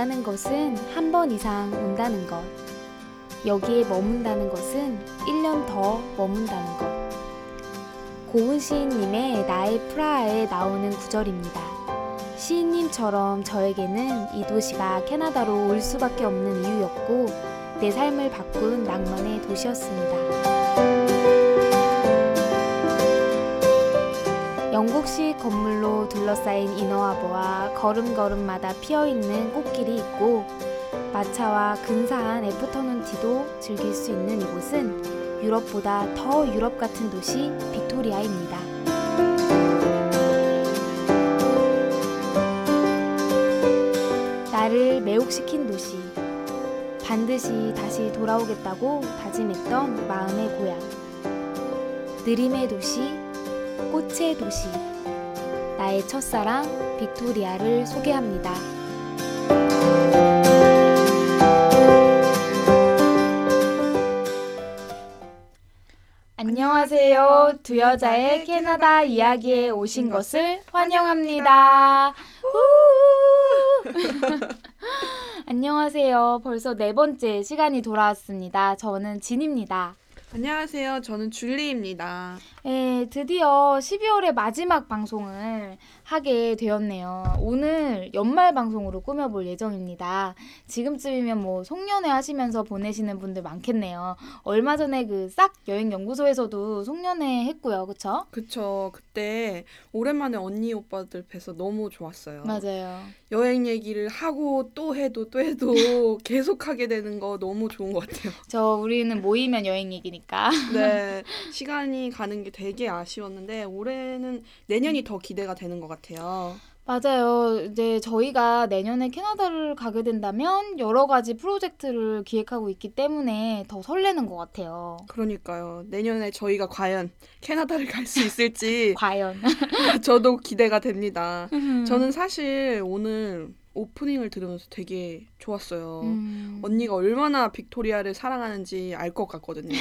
간다는 것은 한 번 이상 온다는 것. 여기에 머문다는 것은 1년 더 머문다는 것. 고은 시인님의 나의 프라하에 나오는 구절입니다. 시인님처럼 저에게는 이 도시가 캐나다로 올 수밖에 없는 이유였고 내 삶을 바꾼 낭만의 도시였습니다. 건물로 둘러싸인 이너하버와 걸음걸음마다 피어있는 꽃길이 있고 마차와 근사한 애프터눈티도 즐길 수 있는 이곳은 유럽보다 더 유럽 같은 도시 빅토리아입니다. 나를 매혹시킨 도시. 반드시 다시 돌아오겠다고 다짐했던 마음의 고향. 느림의 도시, 꽃의 도시. 나의 첫사랑 빅토리아를 소개합니다. 안녕하세요. 두 여자의 캐나다 이야기에 오신 것을 환영합니다. 안녕하세요. 벌써 네 번째 시간이 돌아왔습니다. 저는 진입니다. 안녕하세요. 저는 줄리입니다. 네, 드디어 12월의 마지막 방송을 하게 되었네요. 오늘 연말 방송으로 꾸며볼 예정입니다. 지금쯤이면 뭐 송년회 하시면서 보내시는 분들 많겠네요. 얼마 전에 그 싹 여행 연구소에서도 송년회 했고요, 그쵸? 그쵸. 그때 오랜만에 언니 오빠들 뵈서 너무 좋았어요. 맞아요. 여행 얘기를 하고 또 해도 또 해도 계속 하게 되는 거 너무 좋은 것 같아요. 저 우리는 모이면 여행 얘기니까. 네. 시간이 가는 게 되게 아쉬웠는데 올해는 내년이 더 기대가 되는 것 같아요. 맞아요. 이제 저희가 내년에 캐나다를 가게 된다면 여러 가지 프로젝트를 기획하고 있기 때문에 더 설레는 것 같아요. 그러니까요. 내년에 저희가 과연 캐나다를 갈 수 있을지 과연. 저도 기대가 됩니다. 저는 사실 오늘 오프닝을 들으면서 되게 좋았어요. 음. 언니가 얼마나 빅토리아를 사랑하는지 알 것 같거든요.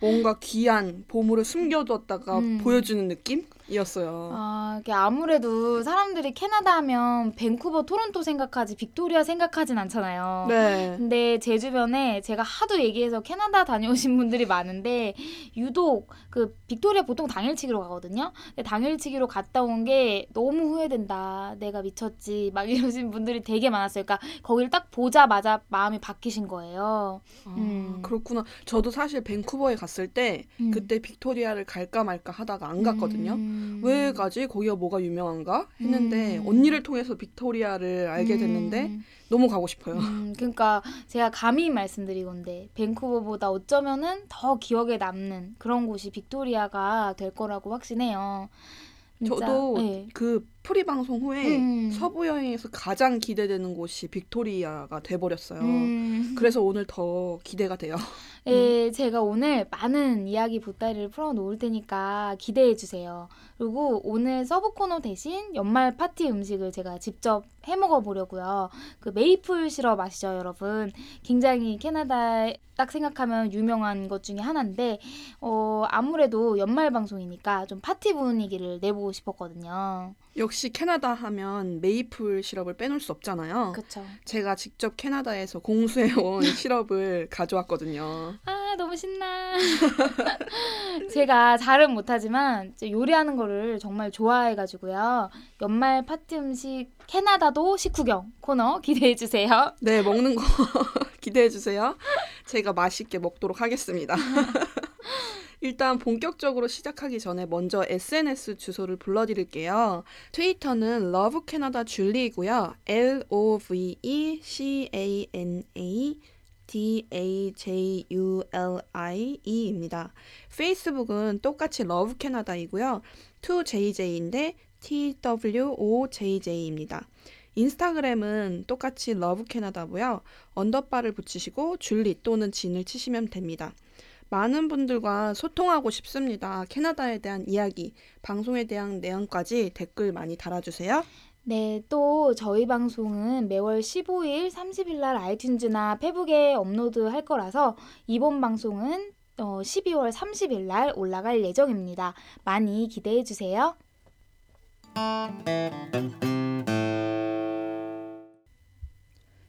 뭔가 귀한 보물을 숨겨두었다가 음. 보여주는 느낌 이었어요. 아, 이게 아무래도 사람들이 캐나다 하면 밴쿠버, 토론토 생각하지 빅토리아 생각하진 않잖아요. 네. 근데 제 주변에 제가 하도 얘기해서 캐나다 다녀오신 분들이 많은데 유독 그 빅토리아 보통 당일치기로 가거든요. 근데 당일치기로 갔다 온 게 너무 후회된다. 내가 미쳤지. 막 이러신 분들이 되게 많았어요. 그러니까 거기를 딱 보자마자 마음이 바뀌신 거예요. 아, 음. 그렇구나. 저도 사실 밴쿠버에 갔을 때 음. 그때 빅토리아를 갈까 말까 하다가 안 갔거든요. 음. 왜 가지? 거기가 뭐가 유명한가? 했는데 음. 언니를 통해서 빅토리아를 알게 됐는데 음. 너무 가고 싶어요. 음, 그러니까 제가 감히 말씀드리건데 밴쿠버보다 어쩌면은 더 기억에 남는 그런 곳이 빅토리아가 될 거라고 확신해요. 진짜, 저도 네. 그 pre 방송 후에 음. 서부 여행에서 가장 기대되는 곳이 빅토리아가 돼버렸어요. 음. 그래서 오늘 더 기대가 돼요. 예, 제가 오늘 많은 이야기 보따리를 풀어 놓을 테니까 기대해 주세요. 그리고 오늘 sub 코너 대신 연말 파티 음식을 제가 직접 해 먹어 보려고요. 그 메이플 시럽 아시죠, 여러분? 굉장히 캐나다에 딱 생각하면 유명한 것 중에 하나인데 어, 아무래도 연말 방송이니까 좀 파티 분위기를 내보고 싶었거든요. 역시 캐나다 하면 메이플 시럽을 빼놓을 수 없잖아요. 그렇죠. 제가 직접 캐나다에서 공수해 온 시럽을 가져왔거든요. 아, 너무 신나. 제가 잘은 못하지만 요리하는 거를 정말 좋아해가지고요. 연말 파티 음식 캐나다도 식후경 코너 기대해 주세요. 네, 먹는 거 기대해 주세요. 제가 맛있게 먹도록 하겠습니다. 일단 본격적으로 시작하기 전에 먼저 SNS 주소를 불러드릴게요. 트위터는 Canada 줄리이고요. L O V E C A N A D A J U L I E입니다. 페이스북은 똑같이 Love Canada이고요. 2JJ인데 T W O J J입니다. 인스타그램은 똑같이 Love Canada고요. underbar를 붙이시고 줄리 또는 진을 치시면 됩니다. 많은 분들과 소통하고 싶습니다. 캐나다에 대한 이야기, 방송에 대한 내용까지 댓글 많이 달아주세요. 네, 또 저희 방송은 매월 15일, 30일 날 아이튠즈나 페북에 업로드 할 거라서 이번 방송은 어, 12월 30일 날 올라갈 예정입니다. 많이 기대해 주세요.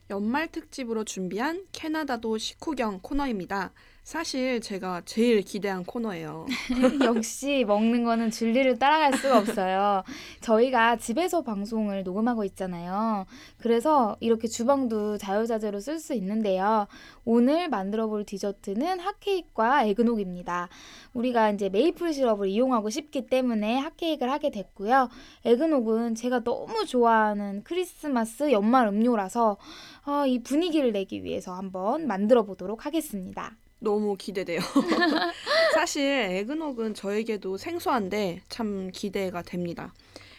연말 특집으로 준비한 캐나다도 식후경 코너입니다. 사실 제가 제일 기대한 코너예요. 역시 먹는 거는 진리를 따라갈 수가 없어요. 저희가 집에서 방송을 녹음하고 있잖아요. 그래서 이렇게 주방도 자유자재로 쓸 수 있는데요. 오늘 만들어 볼 디저트는 핫케이크와 에그녹입니다. 우리가 이제 메이플 시럽을 이용하고 싶기 때문에 핫케이크를 하게 됐고요. 에그녹은 제가 너무 좋아하는 크리스마스 연말 음료라서 아, 이 분위기를 내기 위해서 한번 만들어 보도록 하겠습니다. 너무 기대돼요. 사실 에그녹은 저에게도 생소한데 참 기대가 됩니다.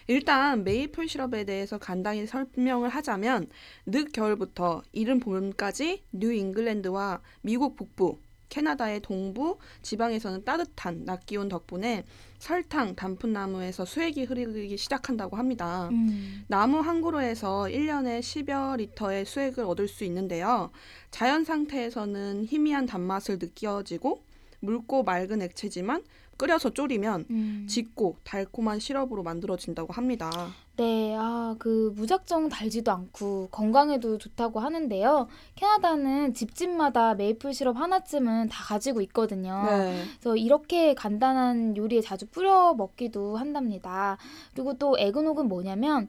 일단 메이플 시럽에 대해서 간단히 설명을 하자면 늦 겨울부터 이른 봄까지 뉴 잉글랜드와 미국 북부, 캐나다의 동부 지방에서는 따뜻한 낮 기온 덕분에 설탕, 단풍나무에서 수액이 흐르기 시작한다고 합니다. 음. 나무 한 그루에서 1년에 10여 리터의 수액을 얻을 수 있는데요. 자연 상태에서는 희미한 단맛을 느껴지고 묽고 맑은 액체지만 끓여서 졸이면 음. 짙고 달콤한 시럽으로 만들어진다고 합니다. 네, 아, 그 무작정 달지도 않고 건강에도 좋다고 하는데요. 캐나다는 집집마다 메이플 시럽 하나쯤은 다 가지고 있거든요. 네. 그래서 이렇게 간단한 요리에 자주 뿌려 먹기도 한답니다. 그리고 또 에그녹은 뭐냐면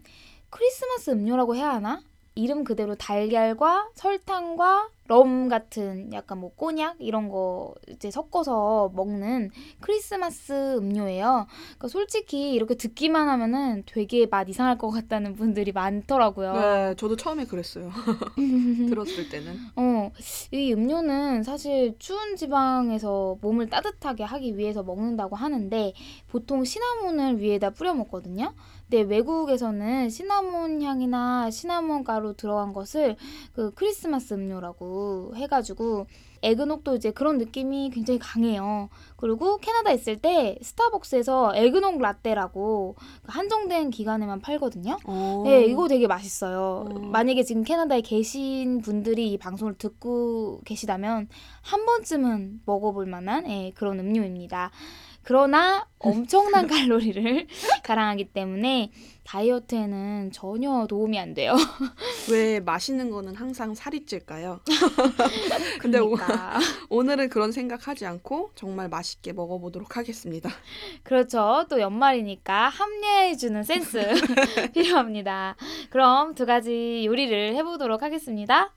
크리스마스 음료라고 해야 하나? 이름 그대로 달걀과 설탕과 럼 같은 약간 뭐 꼬냑 이런 거 이제 섞어서 먹는 크리스마스 음료예요. 그러니까 솔직히 이렇게 듣기만 하면은 되게 맛 이상할 것 같다는 분들이 많더라고요. 네, 저도 처음에 그랬어요. 들었을 때는. 어, 이 음료는 사실 추운 지방에서 몸을 따뜻하게 하기 위해서 먹는다고 하는데 보통 시나몬을 위에다 뿌려 먹거든요. 근데 외국에서는 시나몬 향이나 시나몬 가루 들어간 것을 그 크리스마스 음료라고 해가지고 에그녹도 이제 그런 느낌이 굉장히 강해요. 그리고 캐나다 있을 때 스타벅스에서 에그녹 라떼라고 그 한정된 기간에만 팔거든요. 어. 네, 이거 되게 맛있어요. 어. 만약에 지금 캐나다에 계신 분들이 이 방송을 듣고 계시다면 한 번쯤은 먹어볼 만한 예, 그런 음료입니다. 그러나 엄청난 칼로리를 자랑하기 때문에 다이어트에는 전혀 도움이 안 돼요. 왜 맛있는 거는 항상 살이 찔까요? 근데 오, 그러니까. 오늘은 그런 생각하지 않고 정말 맛있게 먹어보도록 하겠습니다. 그렇죠. 또 연말이니까 합리해주는 센스 필요합니다. 그럼 두 가지 요리를 해보도록 하겠습니다.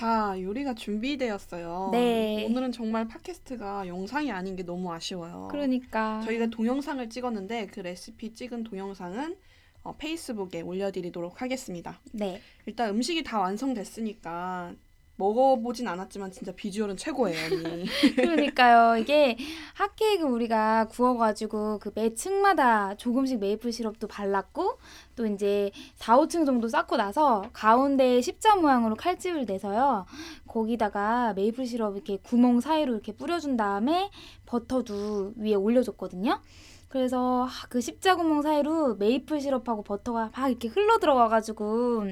자, 요리가 준비되었어요. 네. 오늘은 정말 팟캐스트가 영상이 아닌 게 너무 아쉬워요. 그러니까. 저희가 동영상을 찍었는데 그 레시피 찍은 동영상은 어, 페이스북에 올려드리도록 하겠습니다. 네. 일단 음식이 다 완성됐으니까 먹어보진 않았지만 진짜 비주얼은 최고예요. 그러니까요. 이게 핫케이크 우리가 구워가지고 그 매 층마다 조금씩 메이플 시럽도 발랐고 또 이제 4, 5층 정도 쌓고 나서 가운데에 십자 모양으로 칼집을 내서요. 거기다가 메이플 시럽 이렇게 구멍 사이로 이렇게 뿌려준 다음에 버터도 위에 올려줬거든요. 그래서 아, 그 십자 구멍 사이로 메이플 시럽하고 버터가 막 이렇게 흘러 들어가가지고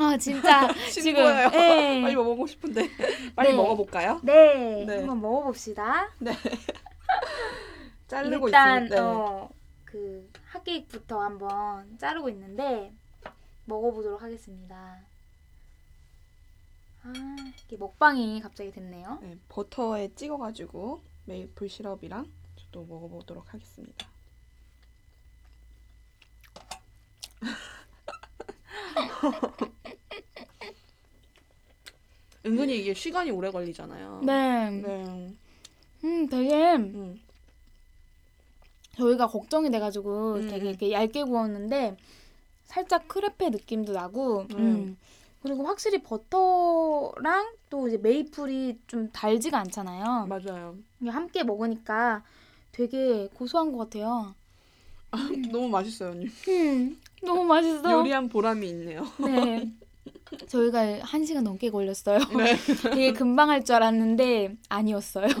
아 진짜 지금 신고해요. 예. 빨리 먹어보고 싶은데 빨리 네. 먹어볼까요? 네, 네. 한번 먹어봅시다. 자르고 일단 있습니다. 네. 어, 그 핫케이크부터 한번 자르고 있는데 먹어보도록 하겠습니다. 아, 이게 먹방이 갑자기 됐네요. 네, 버터에 찍어가지고 메이플 시럽이랑 또 먹어보도록 하겠습니다. 은근히 이게 시간이 오래 걸리잖아요. 네, 네. 음, 되게 음. 저희가 걱정이 돼가지고 음. 되게 이렇게 얇게 구웠는데 살짝 크레페 느낌도 나고, 음. 음. 그리고 확실히 버터랑 또 이제 메이플이 좀 달지가 않잖아요. 맞아요. 이게 함께 먹으니까 되게 고소한 것 같아요. 너무 맛있어요, 언니. 음, 너무 맛있어. 요리한 보람이 있네요. 네. 저희가 한 시간 넘게 걸렸어요. 네. 되게 금방 할 줄 알았는데 아니었어요.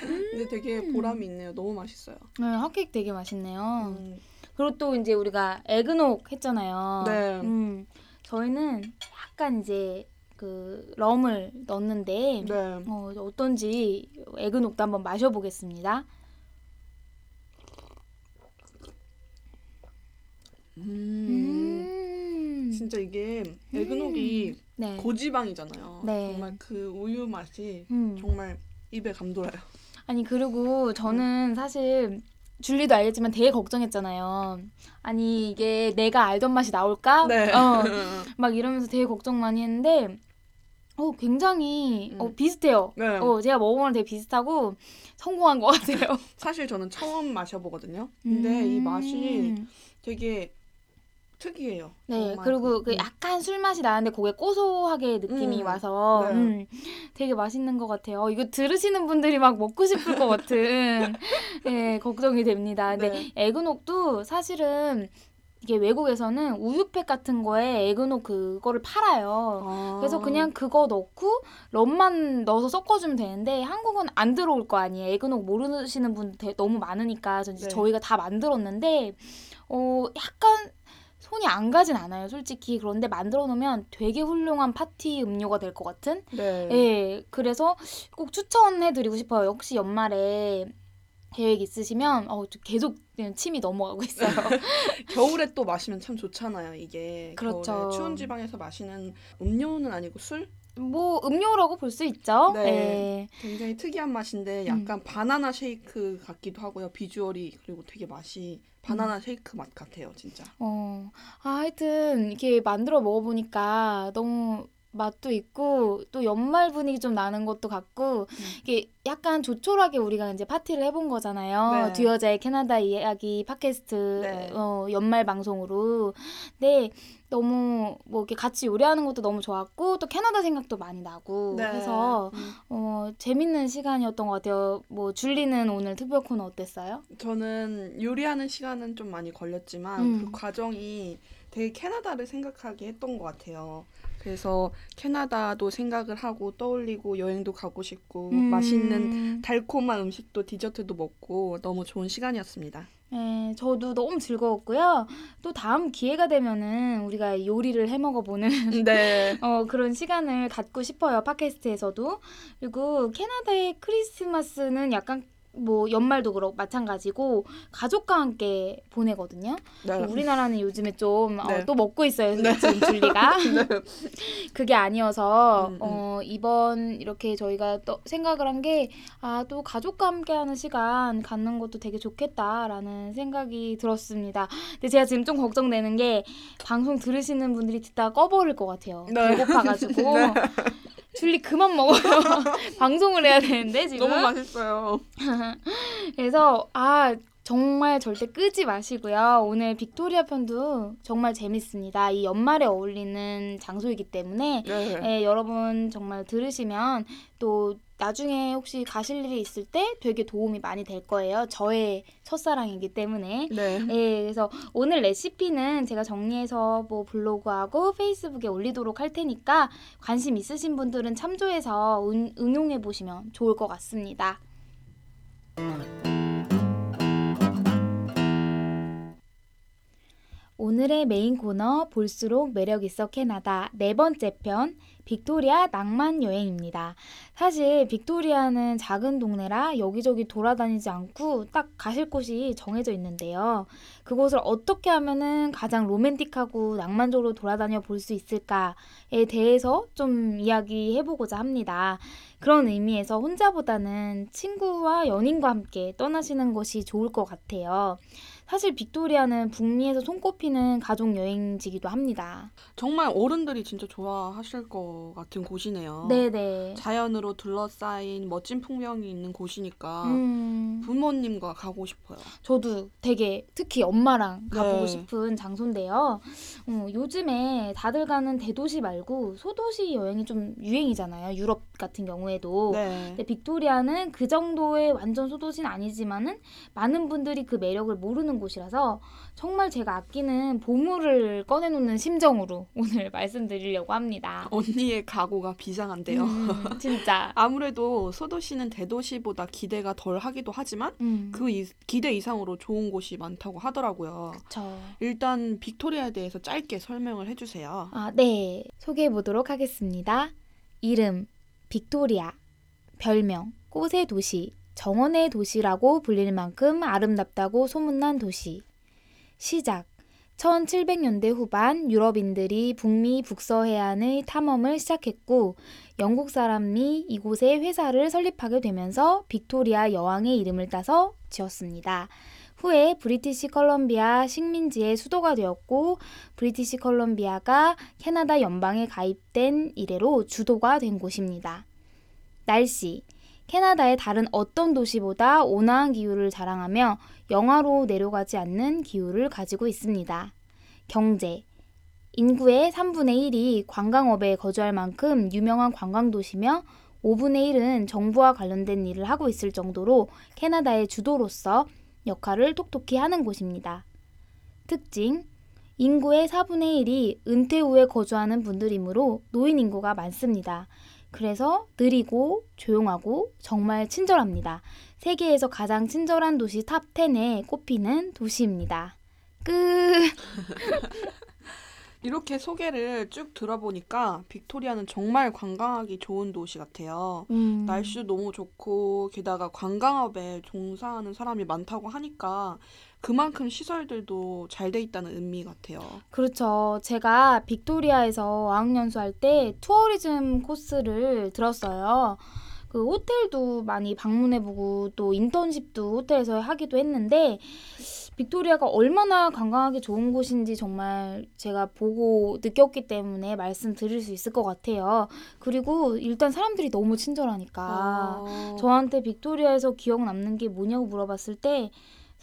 근데 되게 보람이 있네요. 너무 맛있어요. 네, 핫케이크 되게 맛있네요. 음, 그리고 또 이제 우리가 에그녹 했잖아요. 네. 음, 저희는 약간 이제 그 럼을 넣었는데 네. 어, 어떤지 에그녹도 한번 마셔보겠습니다. 음. 음. 진짜 이게 에그녹이 네. 고지방이잖아요. 네. 정말 그 우유 맛이 음. 정말 입에 감돌아요. 아니 그리고 저는 사실 줄리도 알겠지만 되게 걱정했잖아요. 아니 이게 내가 알던 맛이 나올까? 네. 어, 막 이러면서 되게 걱정 많이 했는데 어 굉장히 어, 음. 비슷해요. 네. 어 제가 먹어보면 되게 비슷하고 성공한 것 같아요. 사실 저는 처음 마셔보거든요. 근데 이 맛이 음. 되게 특이해요. 네 정말. 그리고 그 음. 약간 술 맛이 나는데 그게 고소하게 느낌이 음. 와서 네. 음, 되게 맛있는 것 같아요. 어, 이거 들으시는 분들이 막 먹고 싶을 것 같은 예 걱정이 됩니다. 근데 네. 에그녹도 사실은 이게 외국에서는 우유팩 같은 거에 에그녹 그거를 팔아요. 아. 그래서 그냥 그거 넣고 럼만 넣어서 섞어주면 되는데 한국은 안 들어올 거 아니에요. 에그녹 모르시는 분들 되- 너무 많으니까 저- 네. 저희가 다 만들었는데 어 약간 손이 안 가진 않아요, 솔직히. 그런데 만들어 놓으면 되게 훌륭한 파티 음료가 될 것 같은? 네. 예, 그래서 꼭 추천해 드리고 싶어요. 혹시 연말에 계획 있으시면 어, 저 계속 그냥 침이 넘어가고 있어요. 겨울에 또 마시면 참 좋잖아요. 이게 그렇죠. 겨울에 추운 지방에서 마시는 음료는 아니고 술 뭐 음료라고 볼 수 있죠. 네. 예. 굉장히 특이한 맛인데 음. 약간 바나나 쉐이크 같기도 하고요. 비주얼이 그리고 되게 맛이 음. 바나나 쉐이크 맛 같아요, 진짜. 어, 아, 하여튼 이렇게 만들어 먹어보니까 너무 맛도 있고 또 연말 분위기 좀 나는 것도 같고 이게 약간 조촐하게 우리가 이제 파티를 해본 거잖아요. 네. 두 여자의 캐나다 이야기 팟캐스트 네. 어, 연말 방송으로. 근데 너무 뭐 이렇게 같이 요리하는 것도 너무 좋았고 또 캐나다 생각도 많이 나고 네. 해서 음. 어, 재밌는 시간이었던 것 같아요. 뭐 줄리는 오늘 특별 코너 어땠어요? 저는 요리하는 시간은 좀 많이 걸렸지만 음. 그 과정이 되게 캐나다를 생각하게 했던 것 같아요. 그래서 캐나다도 생각을 하고 떠올리고 여행도 가고 싶고 음. 맛있는 달콤한 음식도 디저트도 먹고 너무 좋은 시간이었습니다. 네, 저도 너무 즐거웠고요. 또 다음 기회가 되면은 우리가 요리를 해 먹어보는 네. 어, 그런 시간을 갖고 싶어요. 팟캐스트에서도. 그리고 캐나다의 크리스마스는 약간 뭐 연말도 그렇고 마찬가지고 가족과 함께 보내거든요. 네. 우리나라는 요즘에 좀 어, 네. 또 먹고 있어요. 네. 지금 줄리가. 그게 아니어서 음, 음. 어, 이번 이렇게 저희가 또 생각을 한 게 아, 또 가족과 함께하는 시간 갖는 것도 되게 좋겠다라는 생각이 들었습니다. 근데 제가 지금 좀 걱정되는 게 방송 들으시는 분들이 듣다가 꺼버릴 것 같아요. 네. 배고파가지고 줄리 그만 먹어요. 방송을 해야 되는데 지금. 너무 맛있어요. 그래서 아 정말 절대 끄지 마시고요. 오늘 빅토리아 편도 정말 재밌습니다. 이 연말에 어울리는 장소이기 때문에 네. 예, 여러분 정말 들으시면 또 나중에 혹시 가실 일이 있을 때 되게 도움이 많이 될 거예요. 저의 첫사랑이기 때문에. 네. 예, 그래서 오늘 레시피는 제가 정리해서 뭐 블로그하고 페이스북에 올리도록 할 테니까 관심 있으신 분들은 참조해서 은, 응용해 보시면 좋을 것 같습니다. 오늘의 메인 코너 볼수록 매력 있어 캐나다 네 번째 편 빅토리아 낭만 여행입니다. 사실 빅토리아는 작은 동네라 여기저기 돌아다니지 않고 딱 가실 곳이 정해져 있는데요. 그곳을 어떻게 하면은 가장 로맨틱하고 낭만적으로 돌아다녀 볼 수 있을까에 대해서 좀 이야기해 보고자 합니다. 그런 의미에서 혼자보다는 친구와 연인과 함께 떠나시는 것이 좋을 것 같아요. 사실 빅토리아는 북미에서 손꼽히는 가족 여행지기도 합니다. 정말 어른들이 진짜 좋아하실 것 같은 곳이네요. 네네. 자연으로 둘러싸인 멋진 풍경이 있는 곳이니까 음, 부모님과 가고 싶어요. 저도 되게 특히 엄마랑 가보고 네. 싶은 장소인데요. 어, 요즘에 다들 가는 대도시 말고 소도시 여행이 좀 유행이잖아요. 유럽 같은 경우에도. 네. 근데 빅토리아는 그 정도의 완전 소도시는 아니지만은 많은 분들이 그 매력을 모르는 사는 곳이라서 정말 제가 아끼는 보물을 꺼내놓는 심정으로 오늘 말씀드리려고 합니다. 언니의 각오가 비장한데요. 음, 진짜. 아무래도 소도시는 대도시보다 기대가 덜 하기도 하지만 음, 그 이- 기대 이상으로 좋은 곳이 많다고 하더라고요. 그쵸. 일단 빅토리아에 대해서 짧게 설명을 해주세요. 아, 네. 소개해 보도록 하겠습니다. 이름, 빅토리아. 별명, 꽃의 도시, 정원의 도시라고 불릴 만큼 아름답다고 소문난 도시. 시작. 1700년대 후반 유럽인들이 북미 북서 해안의 탐험을 시작했고 영국 사람이 이곳에 회사를 설립하게 되면서 빅토리아 여왕의 이름을 따서 지었습니다. 후에 브리티시 컬럼비아 식민지의 수도가 되었고 브리티시 컬럼비아가 캐나다 연방에 가입된 이래로 주도가 된 곳입니다. 날씨. 캐나다의 다른 어떤 도시보다 온화한 기후를 자랑하며 영하로 내려가지 않는 기후를 가지고 있습니다. 경제. 인구의 3분의 1이 관광업에 거주할 만큼 유명한 관광도시며 5분의 1은 정부와 관련된 일을 하고 있을 정도로 캐나다의 주도로서 역할을 톡톡히 하는 곳입니다. 특징. 인구의 4분의 1이 은퇴 후에 거주하는 분들이므로 노인 인구가 많습니다. 그래서 느리고 조용하고 정말 친절합니다. 세계에서 가장 친절한 도시 top 10에 꼽히는 도시입니다. 끝. 이렇게 소개를 쭉 들어보니까 빅토리아는 정말 관광하기 좋은 도시 같아요. 음, 날씨도 너무 좋고 게다가 관광업에 종사하는 사람이 많다고 하니까 그만큼 시설들도 잘 돼 있다는 의미 같아요. 그렇죠. 제가 빅토리아에서 어학연수 할 때 tourism 코스를 들었어요. 그 호텔도 많이 방문해보고 또 인턴십도 호텔에서 하기도 했는데 빅토리아가 얼마나 관광하기 좋은 곳인지 정말 제가 보고 느꼈기 때문에 말씀드릴 수 있을 것 같아요. 그리고 일단 사람들이 너무 친절하니까 아, 저한테 빅토리아에서 기억 남는 게 뭐냐고 물어봤을 때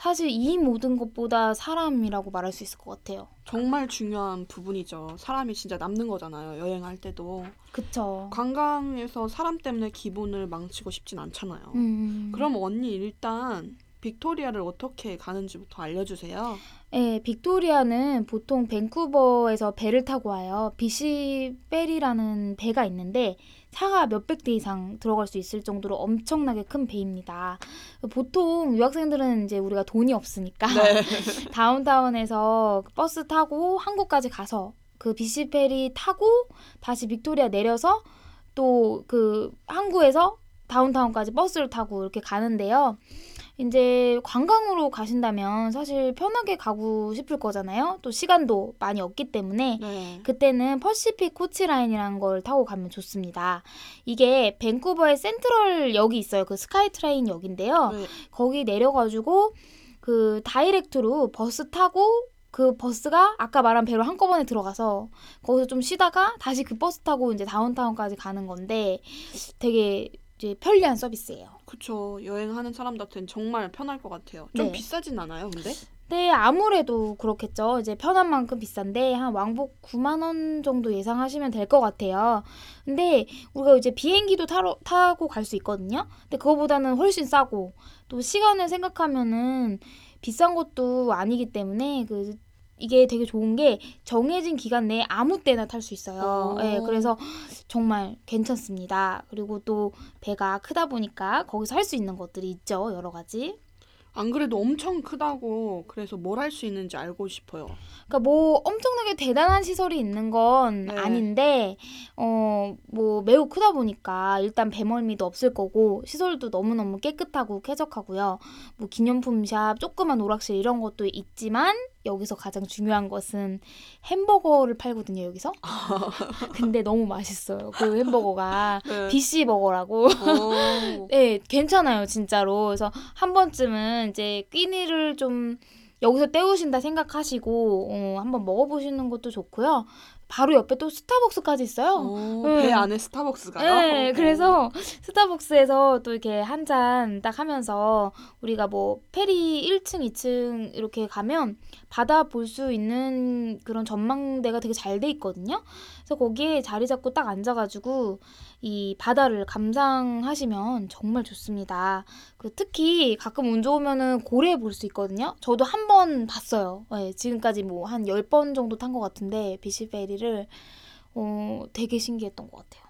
사실 이 모든 것보다 사람이라고 말할 수 있을 것 같아요. 정말 중요한 부분이죠. 사람이 진짜 남는 거잖아요. 여행할 때도. 그쵸. 관광에서 사람 때문에 기분을 망치고 싶진 않잖아요. 음. 그럼 언니 일단 빅토리아를 어떻게 가는지부터 알려주세요. 네, 빅토리아는 보통 밴쿠버에서 배를 타고 와요. BC Ferry라는 배가 있는데 차가 몇백 대 이상 들어갈 수 있을 정도로 엄청나게 큰 배입니다. 보통 유학생들은 이제 우리가 돈이 없으니까 네. 다운타운에서 버스 타고 항구까지 가서 그 BC Ferry 타고 다시 빅토리아 내려서 또 그 항구에서 다운타운까지 버스를 타고 이렇게 가는데요. 이제 관광으로 가신다면 사실 편하게 가고 싶을 거잖아요. 또 시간도 많이 없기 때문에 네. 그때는 Pacific Coach Line이라는 걸 타고 가면 좋습니다. 이게 밴쿠버의 센트럴 역이 있어요. 그 SkyTrain 역인데요. 네. 거기 내려가지고 그 direct로 버스 타고 그 버스가 아까 말한 배로 한꺼번에 들어가서 거기서 좀 쉬다가 다시 그 버스 타고 이제 다운타운까지 가는 건데 되게 이제 편리한 서비스예요. 그쵸. 여행하는 사람들한테는 정말 편할 것 같아요. 좀 네. 비싸진 않아요, 근데? 네, 아무래도 그렇겠죠. 이제 편한 만큼 비싼데 한 왕복 9만 원 정도 예상하시면 될 것 같아요. 근데 우리가 이제 비행기도 타러, 타고 갈 수 있거든요. 근데 그거보다는 훨씬 싸고 또 시간을 생각하면은 비싼 것도 아니기 때문에 그 이게 되게 좋은 게 정해진 기간 내에 아무 때나 탈 수 있어요. 오. 예, 그래서 정말 괜찮습니다. 그리고 또 배가 크다 보니까 거기서 할 수 있는 것들이 있죠. 여러 가지. 안 그래도 엄청 크다고 그래서 뭘 할 수 있는지 알고 싶어요. 그러니까 뭐 엄청나게 대단한 시설이 있는 건 네. 아닌데 어 뭐 매우 크다 보니까 일단 배멀미도 없을 거고 시설도 너무너무 깨끗하고 쾌적하고요. 뭐 기념품 샵, 조그만 오락실 이런 것도 있지만 여기서 가장 중요한 것은 햄버거를 팔거든요, 여기서. 근데 너무 맛있어요. 그 햄버거가 네. BC 버거라고. 오. 네, 괜찮아요, 진짜로. 그래서 한 번쯤은 이제 끼니를 좀 여기서 때우신다 생각하시고 어, 한번 먹어보시는 것도 좋고요. 바로 옆에 또 스타벅스까지 있어요. 오, 네. 배 안에 스타벅스가요? 네, 그래서 스타벅스에서 또 이렇게 한 잔 딱 하면서 우리가 뭐 페리 1층, 2층 이렇게 가면 바다 볼 수 있는 그런 전망대가 되게 잘 돼 있거든요. 그래서 거기에 자리 잡고 딱 앉아가지고 이 바다를 감상하시면 정말 좋습니다. 그 특히 가끔 운 좋으면은 고래 볼 수 있거든요. 저도 한 번 봤어요. 네, 지금까지 뭐 한 10번 정도 탄 것 같은데 비시 페리를 어, 되게 신기했던 것 같아요.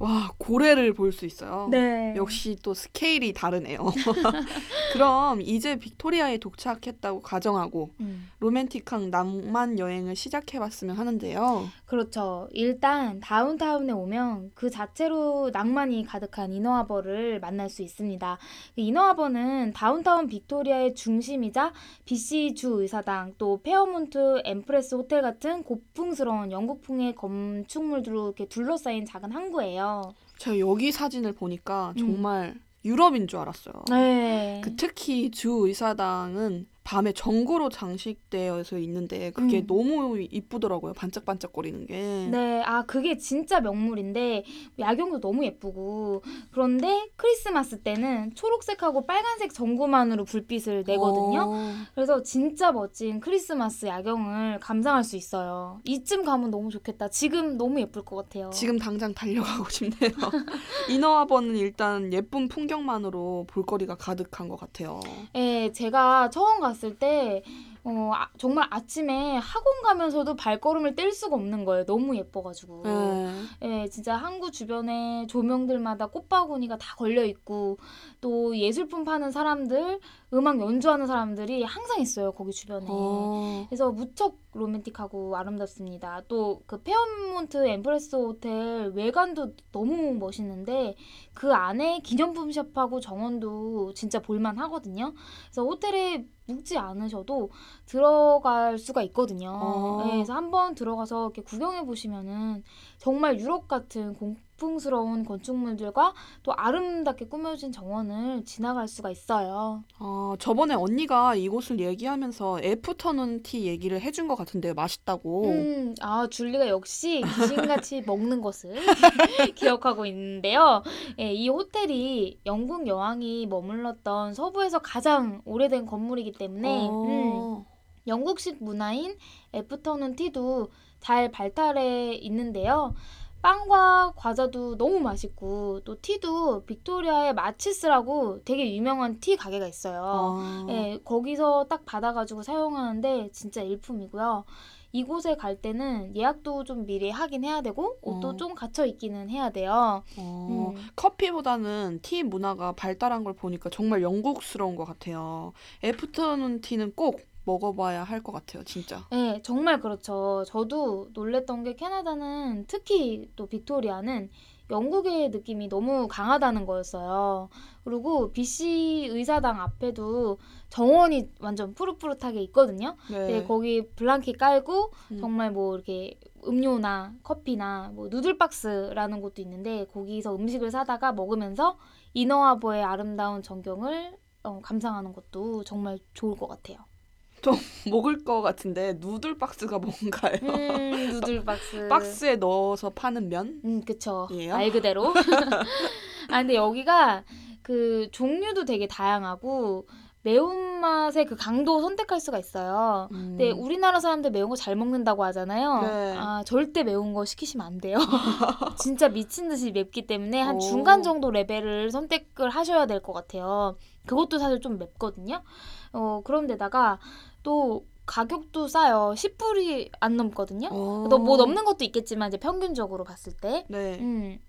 와 고래를 볼 수 있어요. 네. 역시 또 스케일이 다르네요. 그럼 이제 빅토리아에 도착했다고 가정하고 음. 로맨틱한 낭만 여행을 시작해봤으면 하는데요. 그렇죠. 일단 다운타운에 오면 그 자체로 낭만이 가득한 이너하버를 만날 수 있습니다. 그 이너하버는 다운타운 빅토리아의 중심이자 BC 주 의사당 또 Fairmont Empress 호텔 같은 고풍스러운 영국풍의 건축물들로 이렇게 둘러싸인 작은 항구예요. 제가 여기 사진을 보니까 음. 정말 유럽인 줄 알았어요. 네. 그 특히 주 의사당은 밤에 전구로 장식되어 있는데 그게 음. 너무 이쁘더라고요. 반짝반짝거리는 게. 네, 아, 그게 진짜 명물인데, 야경도 너무 예쁘고, 그런데 크리스마스 때는 초록색하고 빨간색 전구만으로 불빛을 내거든요. 어, 그래서 진짜 멋진 크리스마스 야경을 감상할 수 있어요. 이쯤 가면 너무 좋겠다. 지금 너무 예쁠 것 같아요. 지금 당장 달려가고 싶네요. 이너하버는 일단 예쁜 풍경만으로 볼거리가 가득한 것 같아요. 예, 제가 처음 갔을 때, 어, 아, 정말 아침에 학원 가면서도 발걸음을 뗄 수가 없는 거예요. 너무 예뻐가지고. 네. 예, 진짜 항구 주변에 조명들마다 꽃바구니가 다 걸려 있고 또 예술품 파는 사람들, 음악 연주하는 사람들이 항상 있어요 거기 주변에. 어, 그래서 무척 로맨틱하고 아름답습니다. 또 그 Fairmont Empress 호텔 외관도 너무 멋있는데 그 안에 기념품 샵하고 정원도 진짜 볼만 하거든요. 그래서 호텔에 묵지 않으셔도 들어갈 수가 있거든요. 어. 네, 그래서 한번 들어가서 이렇게 구경해 보시면은 정말 유럽 같은 공 풍스러운 건축물들과 또 아름답게 꾸며진 정원을 지나갈 수가 있어요. 어, 저번에 언니가 이곳을 얘기하면서 애프터눈 티 얘기를 해준 것 같은데요. 맛있다고. 음, 아, 줄리가 역시 귀신같이 먹는 것을 기억하고 있는데요. 예, 이 호텔이 영국 여왕이 머물렀던 서부에서 가장 오래된 건물이기 때문에 음, 어, 영국식 문화인 afternoon tea도 잘 발달해 있는데요. 빵과 과자도 너무 맛있고 또 티도 빅토리아의 Murchie's라고 되게 유명한 티 가게가 있어요. 어. 예, 거기서 딱 받아가지고 사용하는데 진짜 일품이고요. 이곳에 갈 때는 예약도 좀 미리 하긴 해야 되고 옷도 어. 좀 갇혀 있기는 해야 돼요. 어, 음. 커피보다는 티 문화가 발달한 걸 보니까 정말 영국스러운 것 같아요. 애프터눈 티는 꼭 먹어봐야 할 것 같아요, 진짜. 네, 정말 그렇죠. 저도 놀랬던 게 캐나다는 특히 또 빅토리아는 영국의 느낌이 너무 강하다는 거였어요. 그리고 BC 의사당 앞에도 정원이 완전 푸릇푸릇하게 있거든요. 네. 네, 거기 블랑켓 깔고 음. 정말 뭐 이렇게 음료나 커피나 뭐 누들박스라는 곳도 있는데 거기서 음식을 사다가 먹으면서 이너하버의 아름다운 전경을 어, 감상하는 것도 정말 좋을 것 같아요. 먹을 것 같은데 누들 박스가 뭔가요? 음, 누들 박스. 박스에 넣어서 파는 면? 음, 그쵸. 예요? 말 그대로. 아, 근데 여기가 그 종류도 되게 다양하고 매운맛의 그 강도 선택할 수가 있어요. 음. 근데 우리나라 사람들 매운 거 잘 먹는다고 하잖아요. 네. 아, 절대 매운 거 시키시면 안 돼요. 진짜 미친 듯이 맵기 때문에 한 오. 중간 정도 레벨을 선택을 하셔야 될 것 같아요. 그것도 사실 좀 맵거든요. 어, 그런데다가 또 가격도 싸요. 10불이 안 넘거든요. 어. 너뭐 넘는 것도 있겠지만 이제 평균적으로 봤을 때. 네. 음.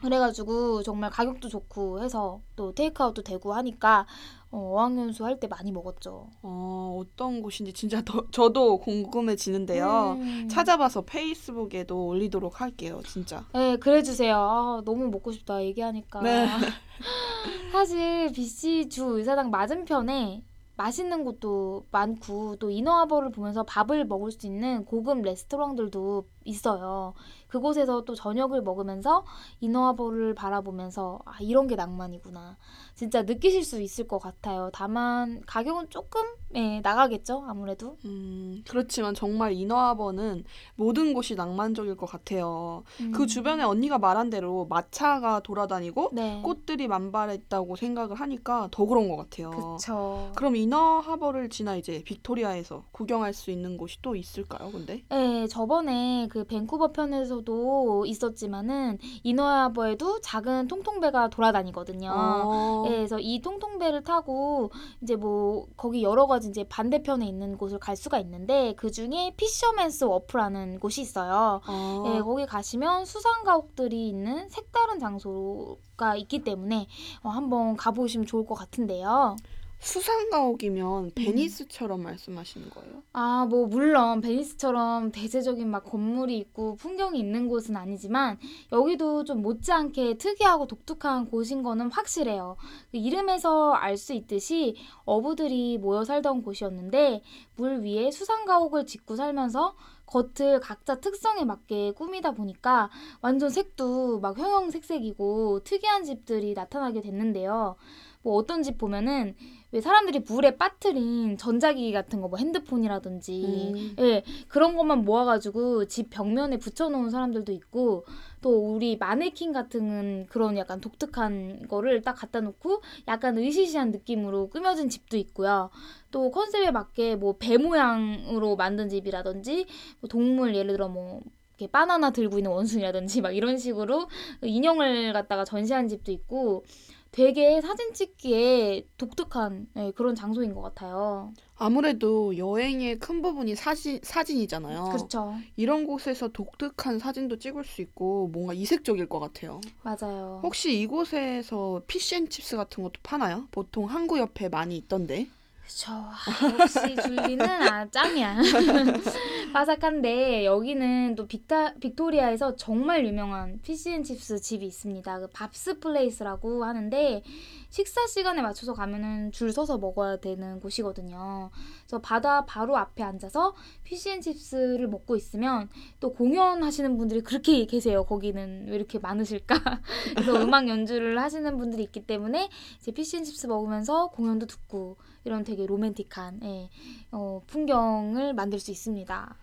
그래가지고 정말 가격도 좋고 해서 또 테이크아웃도 되고 하니까 어, 어학연수 할 때 많이 먹었죠. 어, 어떤 곳인지 진짜 더, 저도 궁금해지는데요. 음. 찾아봐서 페이스북에도 올리도록 할게요, 진짜. 네, 그래 주세요. 아, 너무 먹고 싶다 얘기하니까. 네. 사실 BC 주 의사당 맞은편에 맛있는 곳도 많고 또 이너하버를 보면서 밥을 먹을 수 있는 고급 레스토랑들도 있어요. 그곳에서 또 저녁을 먹으면서 이너하버를 바라보면서 아 이런 게 낭만이구나. 진짜 느끼실 수 있을 것 같아요. 다만 가격은 조금 예, 나가겠죠 아무래도. 음, 그렇지만 정말 이너하버는 모든 곳이 낭만적일 것 같아요. 그 음. 주변에 언니가 말한 대로 마차가 돌아다니고 네. 꽃들이 만발했다고 생각을 하니까 더 그런 것 같아요. 그쵸. 그럼 이너하버를 지나 이제 빅토리아에서 구경할 수 있는 곳이 또 있을까요, 근데? 네, 저번에 그 밴쿠버 편에서 도 있었지만은 이너하버에도 작은 통통배가 돌아다니거든요. 어. 예, 그래서 이 통통배를 타고 이제 뭐 거기 여러 가지 이제 반대편에 있는 곳을 갈 수가 있는데 그 중에 피셔맨스 워프라는 곳이 있어요. 어. 예, 거기 가시면 수상 가옥들이 있는 색다른 장소가 있기 때문에 어, 한번 가보시면 좋을 것 같은데요. 수상가옥이면 베니스처럼 말씀하시는 거예요? 아, 뭐 물론 베니스처럼 대대적인 막 건물이 있고 풍경이 있는 곳은 아니지만 여기도 좀 못지않게 특이하고 독특한 곳인 거는 확실해요. 그 이름에서 알 수 있듯이 어부들이 모여 살던 곳이었는데 물 위에 수상가옥을 짓고 살면서 겉을 각자 특성에 맞게 꾸미다 보니까 완전 색도 막 형형색색이고 특이한 집들이 나타나게 됐는데요. 뭐 어떤 집 보면은 왜 사람들이 물에 빠뜨린 전자기기 같은 거 뭐 핸드폰이라든지 음. 예 그런 것만 모아가지고 집 벽면에 붙여놓은 사람들도 있고 또 우리 마네킹 같은 그런 약간 독특한 거를 딱 갖다 놓고 약간 의시시한 느낌으로 꾸며진 집도 있고요. 또 컨셉에 맞게 뭐 배 모양으로 만든 집이라든지 뭐 동물 예를 들어 뭐 이렇게 바나나 들고 있는 원숭이라든지 막 이런 식으로 인형을 갖다가 전시한 집도 있고 되게 사진 찍기에 독특한 예, 그런 장소인 것 같아요. 아무래도 여행의 큰 부분이 사진, 사진이잖아요. 그렇죠. 이런 곳에서 독특한 사진도 찍을 수 있고 뭔가 이색적일 것 같아요. 맞아요. 혹시 이곳에서 피쉬앤칩스 같은 것도 파나요? 보통 항구 옆에 많이 있던데. 그쵸. 아, 역시 줄리는 아 짱이야. 바삭한데 여기는 또 빅타, 빅토리아에서 정말 유명한 피시앤칩스 집이 있습니다. 그 Barb's Place라고 하는데 식사 시간에 맞춰서 가면은 줄 서서 먹어야 되는 곳이거든요. 그래서 바다 바로 앞에 앉아서 피시앤칩스를 먹고 있으면 또 공연하시는 분들이 그렇게 계세요. 거기는 왜 이렇게 많으실까? 그래서 음악 연주를 하시는 분들이 있기 때문에 이제 피시앤칩스 먹으면서 공연도 듣고 이런 되게 로맨틱한 예, 어, 풍경을 만들 수 있습니다.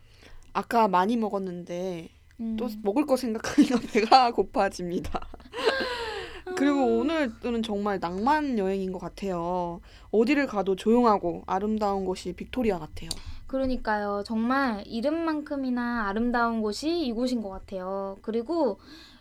아까 많이 먹었는데 음, 또 먹을 거 생각하니까 배가 고파집니다. 그리고 오늘은 정말 낭만 여행인 것 같아요. 어디를 가도 조용하고 아름다운 곳이 빅토리아 같아요. 그러니까요. 정말 이름만큼이나 아름다운 곳이 이곳인 것 같아요. 그리고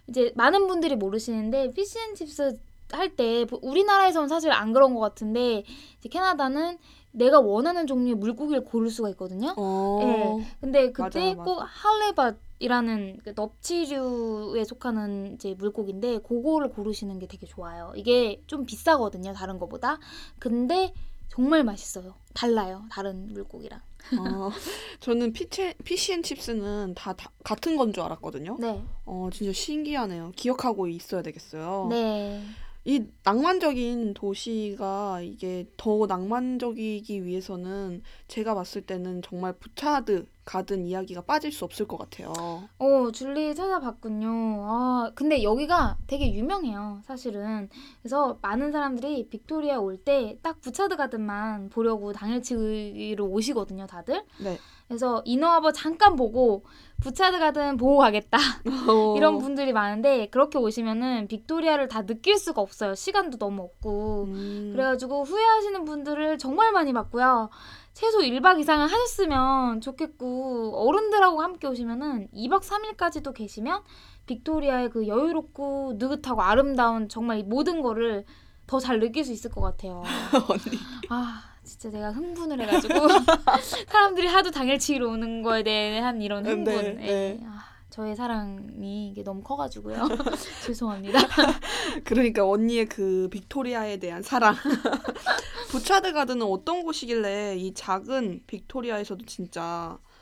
이제 많은 분들이 모르시는데 fish and chips 할 때 우리나라에서는 사실 안 그런 것 같은데 캐나다는 내가 원하는 종류의 물고기를 고를 수가 있거든요. 어, 근데 그때 맞아요, 꼭 halibut이라는 그 넙치류에 속하는 이제 물고기인데 그거를 고르시는 게 되게 좋아요. 이게 좀 비싸거든요, 다른 거보다. 근데 정말 맛있어요. 달라요, 다른 물고기랑. 어, 저는 피체, 피쉬앤칩스는 다, 다 같은 건 줄 알았거든요. 네, 어, 진짜 신기하네요. 기억하고 있어야 되겠어요. 네, 이 낭만적인 도시가 이게 더 낭만적이기 위해서는 제가 봤을 때는 정말 부차드 가든 이야기가 빠질 수 없을 것 같아요. 어, 줄리 찾아봤군요. 아, 근데 여기가 되게 유명해요, 사실은. 그래서 많은 사람들이 빅토리아 올 때 딱 부차드 가든만 보려고 당일치기로 오시거든요, 다들. 네. 그래서 이너하버 잠깐 보고 부차드 가든 보고 가겠다. 이런 분들이 많은데 그렇게 오시면은 빅토리아를 다 느낄 수가 없어요. 시간도 너무 없고. 음, 그래가지고 후회하시는 분들을 정말 많이 봤고요. 최소 1박 이상은 하셨으면 좋겠고 어른들하고 함께 오시면은 2박 3일까지도 계시면 빅토리아의 그 여유롭고 느긋하고 아름다운 정말 이 모든 거를 더 잘 느낄 수 있을 것 같아요. 언니. 아 진짜 내가 흥분을 해가지고 사람들이 하도 당일치기로 오는 거에 대한 이런 네, 흥분. 네. 예. 아, 저의 사랑이 이게 너무 커가지고요. 죄송합니다. 그러니까 언니의 그 빅토리아에 대한 사랑. 부차드 가든은 어떤 곳이길래 이 작은 빅토리아에서도 진짜 어,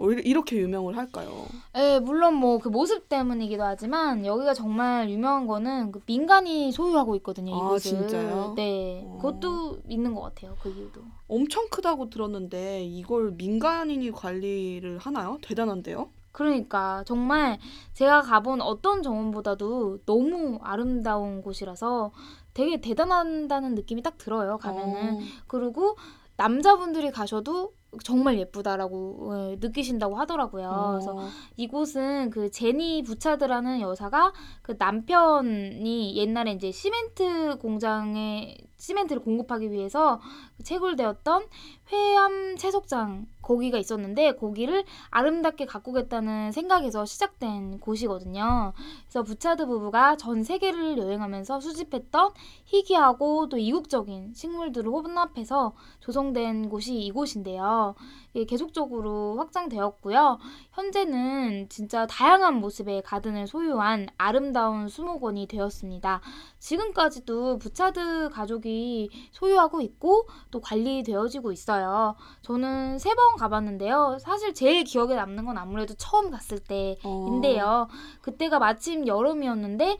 이- 이렇게 유명을 할까요? 예, 물론 뭐 그 모습 때문이기도 하지만 여기가 정말 유명한 거는 그 민간이 소유하고 있거든요. 아, 이곳을. 진짜요? 네, 어. 그것도 있는 것 같아요. 그 이유도. 엄청 크다고 들었는데 이걸 민간인이 관리를 하나요? 대단한데요? 그러니까 정말 제가 가본 어떤 정원보다도 너무 아름다운 곳이라서 되게 대단하다는 느낌이 딱 들어요. 가면은 어, 그리고 남자분들이 가셔도 정말 예쁘다라고 예, 느끼신다고 하더라고요. 그래서 어, 이곳은 그 제니 부차드라는 여사가 그 남편이 옛날에 이제 시멘트 공장에 시멘트를 공급하기 위해서 채굴되었던 회암 채석장 거기가 있었는데 거기를 아름답게 가꾸겠다는 생각에서 시작된 곳이거든요. 그래서 부차드 부부가 전 세계를 여행하면서 수집했던 희귀하고 또 이국적인 식물들을 혼합해서 조성된 곳이 이곳인데요. 이게 계속적으로 확장되었고요. 현재는 진짜 다양한 모습의 가든을 소유한 아름다운 수목원이 되었습니다. 지금까지도 부차드 가족이 소유하고 있고 또 관리되어지고 있어요. 저는 세 번 가봤는데요. 사실 제일 기억에 남는 건 아무래도 처음 갔을 때인데요. 그때가 마침 여름이었는데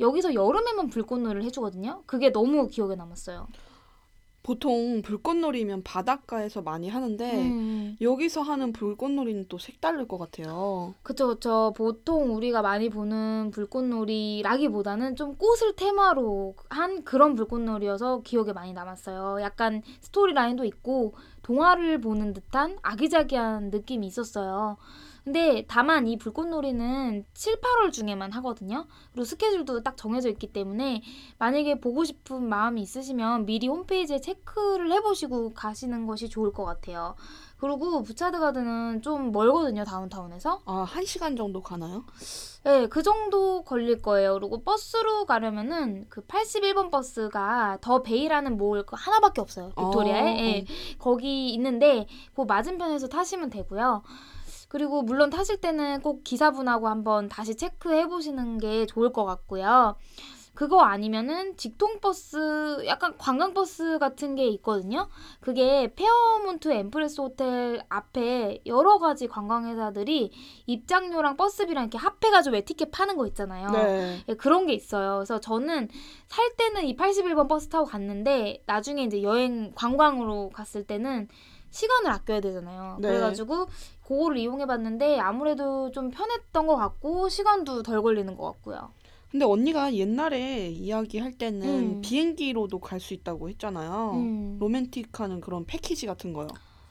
여기서 여름에만 불꽃놀이를 해주거든요. 그게 너무 기억에 남았어요. 보통 불꽃놀이면 바닷가에서 많이 하는데 음. 여기서 하는 불꽃놀이는 또 색다를 것 같아요. 그쵸, 그쵸. 보통 우리가 많이 보는 불꽃놀이라기보다는 좀 꽃을 테마로 한 그런 불꽃놀이여서 기억에 많이 남았어요. 약간 스토리 라인도 있고 동화를 보는 듯한 아기자기한 느낌이 있었어요. 근데 다만 이 불꽃놀이는 7, 8월 중에만 하거든요. 그리고 스케줄도 딱 정해져 있기 때문에 만약에 보고 싶은 마음이 있으시면 미리 홈페이지에 체크를 해보시고 가시는 것이 좋을 것 같아요. 그리고 부차드 가든은 좀 멀거든요, 다운타운에서. 아, 한 시간 정도 가나요? 네, 그 정도 걸릴 거예요. 그리고 버스로 가려면은 그 81번 버스가 더 베이라는 몰그 하나밖에 없어요. 빅토리아에. 어, 예, 거기 있는데 그 맞은편에서 타시면 되고요. 그리고 물론 타실 때는 꼭 기사분하고 한번 다시 체크해 보시는 게 좋을 것 같고요. 그거 아니면은 직통버스, 약간 관광버스 같은 게 있거든요. 그게 페어몬트 엠프레스 호텔 앞에 여러 가지 관광회사들이 입장료랑 버스비랑 이렇게 합해가지고 왜 티켓 파는 거 있잖아요. 네. 예, 그런 게 있어요. 그래서 저는 살 때는 이 81번 버스 타고 갔는데 나중에 이제 여행 관광으로 갔을 때는 시간을 아껴야 되잖아요. 네. 그래가지고 그거를 이용해 봤는데 아무래도 좀 편했던 것 같고 시간도 덜 걸리는 것 같고요. 근데 언니가 옛날에 이야기할 때는 음. 비행기로도 갈 수 있다고 했잖아요. 음. 로맨틱하는 그런 패키지 같은 거요.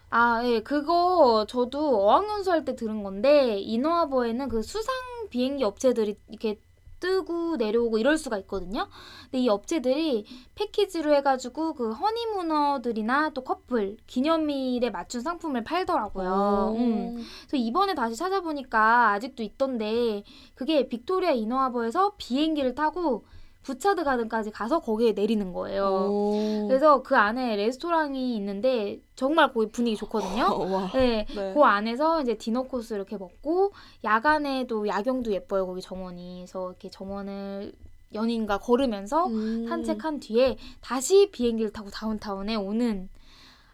아, 예, 그거 저도 어학연수 할 때 들은 건데 이너하버에는 그 수상 비행기 업체들이 이렇게 뜨고 내려오고 이럴 수가 있거든요. 근데 이 업체들이 패키지로 해가지고 그 honeymooner들이나 또 커플 기념일에 맞춘 상품을 팔더라고요. 오. 음. 그래서 이번에 다시 찾아보니까 아직도 있던데 그게 빅토리아 이너하버에서 비행기를 타고 부차드 가든까지 가서 거기에 내리는 거예요. 오. 그래서 그 안에 레스토랑이 있는데 정말 거기 분위기 좋거든요. 어, 와. 네. 네. 그 안에서 이제 디너 코스 이렇게 먹고 야간에도 야경도 예뻐요 거기 정원이. 그래서 이렇게 정원을 연인과 걸으면서 음. 산책한 뒤에 다시 비행기를 타고 다운타운에 오는